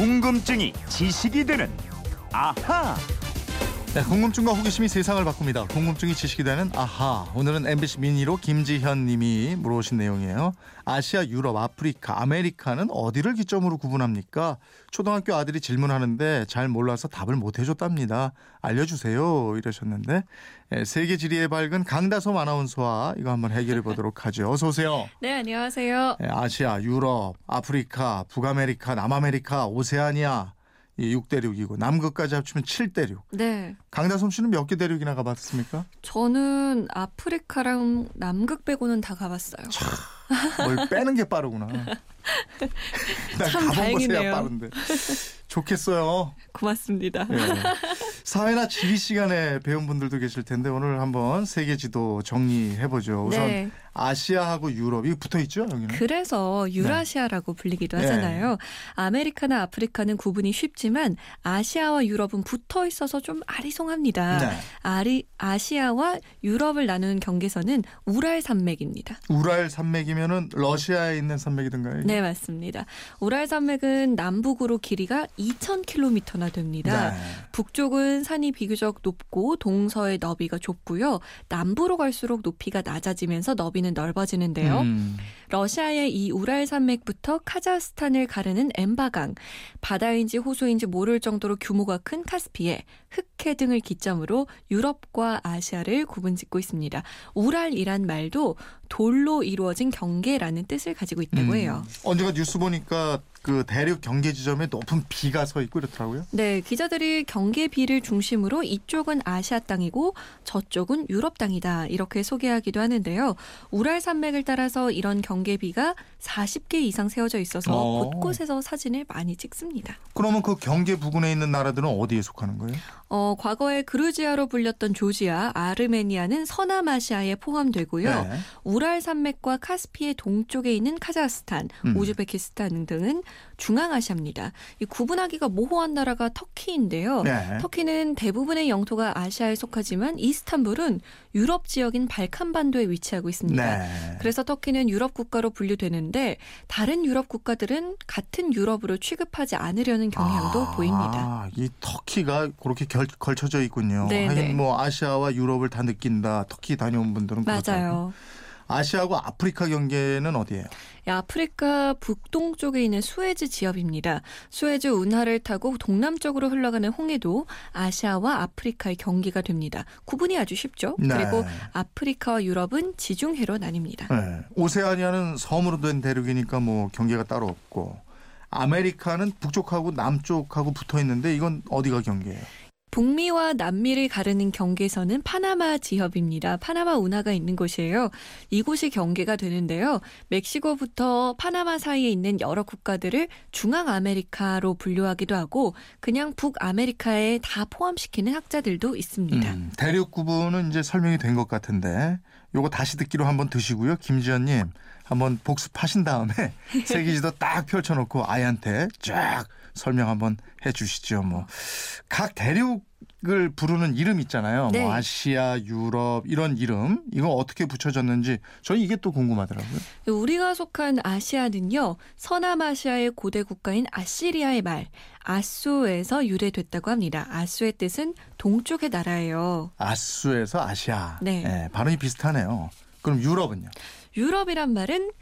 궁금증이 지식이 되는 아하. 네, 궁금증과 호기심이 세상을 바꿉니다. 궁금증이 지식이 되는 아하. 오늘은 MBC 미니로 김지현 님이 물어오신 내용이에요. 아시아, 유럽, 아프리카, 아메리카는 어디를 기점으로 구분합니까? 초등학교 아들이 질문하는데 잘 몰라서 답을 못 해줬답니다. 알려주세요. 이러셨는데 예, 세계 지리에 밝은 강다솜 아나운서와 이거 한번 해결해 보도록 하죠. 어서 오세요. 네, 안녕하세요. 예, 아시아, 유럽, 아프리카, 북아메리카, 남아메리카, 오세아니아 이 6대륙이고 남극까지 합치면 7대륙. 네. 강다솜 씨는 몇 개 대륙이나 가봤습니까? 저는 아프리카랑 남극 빼고는 다 가봤어요. 뭘 빼는 게 빠르구나. 난 참 가본 다행이네요. 곳 세야 빠른데. 좋겠어요. 고맙습니다. 예. 사회나 지리 시간에 배운 분들도 계실 텐데 오늘 한번 세계 지도 정리해 보죠. 우선 네. 아시아하고 유럽 이 붙어 있죠, 여기는. 그래서 유라시아라고 불리기도 네. 하잖아요. 아메리카나 아프리카는 구분이 쉽지만 아시아와 유럽은 붙어 있어서 좀 아리송합니다. 네. 아리, 아시아와 유럽을 나누는 경계선은 우랄 산맥입니다. 우랄 산맥이면은 러시아에 있는 산맥이든가요? 네, 맞습니다. 우랄 산맥은 남북으로 길이가 2,000km나 됩니다. 네. 북쪽은 산이 비교적 높고 동서의 너비가 좁고요. 남부로 갈수록 높이가 낮아지면서 너비는 넓어지는데요. 음. 러시아의 이 우랄 산맥부터 카자흐스탄을 가르는 엠바강, 바다인지 호수인지 모를 정도로 규모가 큰 카스피해, 흑해 등을 기점으로 유럽과 아시아를 구분짓고 있습니다. 우랄이란 말도 돌로 이루어진 경계라는 뜻을 가지고 있다고 해요. 음. 언제가 뉴스 보니까 그 대륙 경계 지점에 높은 비가 서 있고 이렇더라고요. 네, 기자들이 경계 비를 중심으로 이쪽은 아시아 땅이고 저쪽은 유럽 땅이다 이렇게 소개하기도 하는데요. 우랄 산맥을 따라서 이런 경계 비가 40개 이상 세워져 있어서 어. 곳곳에서 사진을 많이 찍습니다. 그러면 그 경계 부근에 있는 나라들은 어디에 속하는 거예요? 어, 과거에 그루지아로 불렸던 조지아, 아르메니아는 서남아시아에 포함되고요. 네. 우랄 산맥과 카스피의 동쪽에 있는 카자흐스탄, 음. 우즈베키스탄 등은 중앙아시아입니다. 이 구분하기가 모호한 나라가 터키인데요. 네. 터키는 대부분의 영토가 아시아에 속하지만 이스탄불은 유럽 지역인 발칸반도에 위치하고 있습니다. 네. 그래서 터키는 유럽 국가로 분류되는데 다른 유럽 국가들은 같은 유럽으로 취급하지 않으려는 경향도 아, 보입니다. 이 터키가 그렇게 결, 걸쳐져 있군요. 네, 하긴 네. 뭐 아시아와 유럽을 다 느낀다. 터키 다녀온 분들은 그렇다고. 아시아하고 아프리카 경계는 어디예요? 이 아프리카 북동쪽에 있는 수에즈 지역입니다. 수에즈 운하를 타고 동남쪽으로 흘러가는 홍해도 아시아와 아프리카의 경계가 됩니다. 구분이 아주 쉽죠. 네. 그리고 아프리카와 유럽은 지중해로 나뉩니다. 네. 오세아니아는 섬으로 된 대륙이니까 뭐 경계가 따로 없고 아메리카는 북쪽하고 남쪽하고 붙어 있는데 이건 어디가 경계예요? 북미와 남미를 가르는 경계선은 파나마 지협입니다. 파나마 운하가 있는 곳이에요. 이곳이 경계가 되는데요. 멕시코부터 파나마 사이에 있는 여러 국가들을 중앙 아메리카로 분류하기도 하고 그냥 북아메리카에 다 포함시키는 학자들도 있습니다. 음, 대륙 구분은 이제 설명이 된 것 같은데 요거 다시 듣기로 한번 드시고요. 김지연님 한번 복습하신 다음에 세계지도 딱 펼쳐놓고 아이한테 쫙 설명 한번 해주시죠. 뭐 각 대륙을 부르는 이름 있잖아요. 네. 뭐 아시아, 유럽 이런 이름 이거 어떻게 붙여졌는지 저는 이게 또 궁금하더라고요. 우리가 속한 아시아는요, 서남아시아의 고대 국가인 아시리아의 말, 아수에서 유래됐다고 합니다. 아수의 뜻은 동쪽의 나라예요. 아수에서 아시아. 네. 예, 발음이 비슷하네요. 그럼 유럽은요? 유럽이란 말은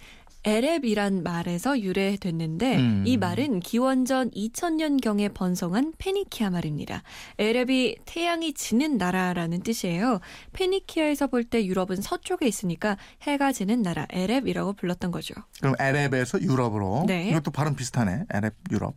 에렙이란 말에서 유래됐는데 음. 이 말은 기원전 2000년경에 번성한 페니키아 말입니다. 에렙이 태양이 지는 나라라는 뜻이에요. 페니키아에서 볼 때 유럽은 서쪽에 있으니까 해가 지는 나라 에렙이라고 불렀던 거죠. 그럼 에렙에서 유럽으로. 네. 이것도 발음 비슷하네. 에렙 유럽.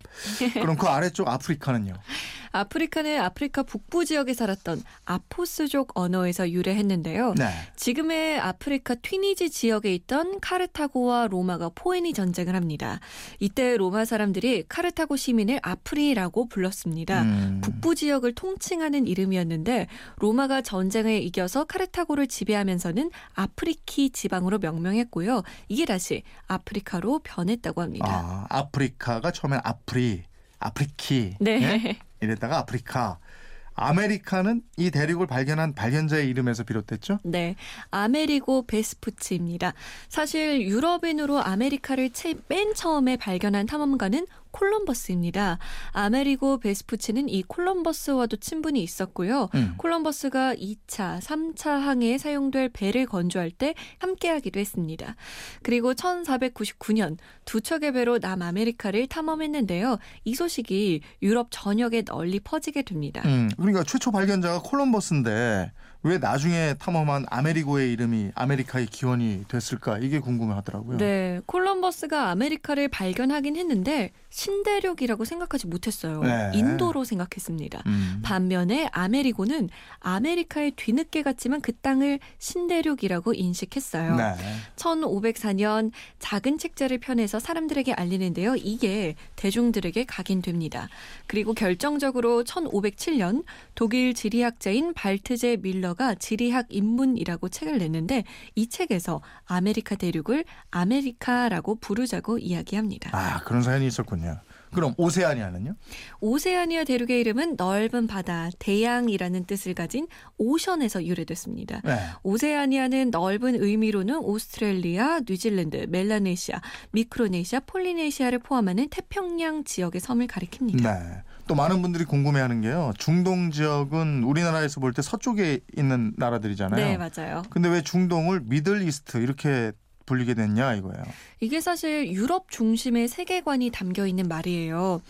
그럼 그 아래쪽 아프리카는요? 아프리카는 아프리카 북부 지역에 살았던 아포스족 언어에서 유래했는데요. 네. 지금의 아프리카 튀니지 지역에 있던 카르타고와 로마가 포에니 전쟁을 합니다. 이때 로마 사람들이 카르타고 시민을 아프리라고 불렀습니다. 음. 북부 지역을 통칭하는 이름이었는데 로마가 전쟁에 이겨서 카르타고를 지배하면서는 아프리키 지방으로 명명했고요. 이게 다시 아프리카로 변했다고 합니다. 아, 아프리카가 처음엔 아프리, 아프리키. 네. 예? 이랬다가 아프리카. 아메리카는 이 대륙을 발견한 발견자의 이름에서 비롯됐죠? 네, 아메리고 베스푸치입니다. 사실 유럽인으로 아메리카를 채- 맨 처음에 발견한 탐험가는 콜럼버스입니다. 아메리고 베스푸치는 이 콜럼버스와도 친분이 있었고요. 음. 콜럼버스가 2차, 3차 항해에 사용될 배를 건조할 때 함께하기도 했습니다. 그리고 1499년 두 척의 배로 남아메리카를 탐험했는데요. 이 소식이 유럽 전역에 널리 퍼지게 됩니다. 음, 그러니까 최초 발견자가 콜럼버스인데 왜 나중에 탐험한 아메리고의 이름이 아메리카의 기원이 됐을까 이게 궁금하더라고요. 네, 콜럼버스가 아메리카를 발견하긴 했는데 신대륙이라고 생각하지 못했어요. 네. 인도로 생각했습니다. 음. 반면에 아메리고는 아메리카에 뒤늦게 갔지만 그 땅을 신대륙이라고 인식했어요. 네. 1504년 작은 책자를 펴내서 사람들에게 알리는데요. 이게 대중들에게 각인됩니다. 그리고 결정적으로 1507년 독일 지리학자인 발트제뮐러가 지리학 입문이라고 책을 냈는데 이 책에서 아메리카 대륙을 아메리카라고 부르자고 이야기합니다. 아 그런 사연이 있었군요. 그럼 오세아니아는요? 오세아니아 대륙의 이름은 넓은 바다, 대양이라는 뜻을 가진 ocean에서 유래됐습니다. 네. 오세아니아는 넓은 의미로는 오스트레일리아, 뉴질랜드, 멜라네시아, 미크로네시아, 폴리네시아를 포함하는 태평양 지역의 섬을 가리킵니다. 네. 또 많은 분들이 궁금해하는 게요. 중동 지역은 우리나라에서 볼 때 서쪽에 있는 나라들이잖아요. 네, 맞아요. 근데 왜 중동을 Middle East 이렇게 불리게 됐냐 이거예요. 이게 사실 유럽 중심의 세계관이 담겨 있는 말이에요.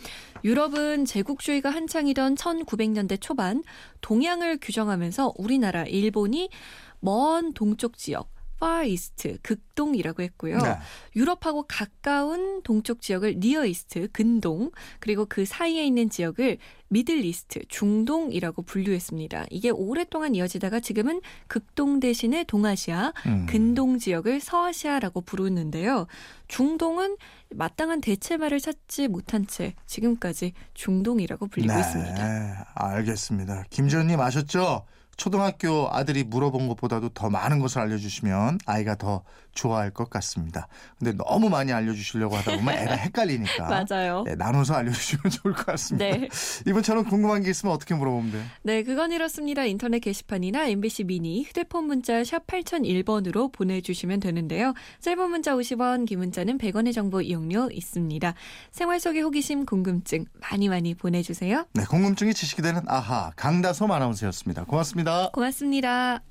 유럽은 제국주의가 한창이던 1900년대 초반 동양을 규정하면서 우리나라, 일본이 먼 동쪽 지역 Far East, 극동이라고 했고요. 네. 유럽하고 가까운 동쪽 지역을 Near East, 근동, 그리고 그 사이에 있는 지역을 Middle East, 중동이라고 분류했습니다. 이게 오랫동안 이어지다가 지금은 극동 대신에 동아시아, 음. 근동 지역을 서아시아라고 부르는데요. 중동은 마땅한 대체말을 찾지 못한 채 지금까지 중동이라고 불리고 네, 있습니다. 알겠습니다. 김지현님 아셨죠? 초등학교 아들이 물어본 것보다도 더 많은 것을 알려주시면 아이가 더 좋아할 것 같습니다. 근데 너무 많이 알려주시려고 하다 보면 애가 헷갈리니까 맞아요. 네, 나눠서 알려주시면 좋을 것 같습니다. 네. 이번처럼 궁금한 게 있으면 어떻게 물어보면 돼요? 네, 그건 이렇습니다. 인터넷 게시판이나 MBC 미니 휴대폰 문자 샵 8001번으로 보내주시면 되는데요. 짧은 문자 50원, 긴 문자는 100원의 정보 이용료 있습니다. 생활 속의 호기심, 궁금증 많이 많이 보내주세요. 네, 궁금증이 지식이 되는 아하 강다솜 아나운서였습니다. 고맙습니다.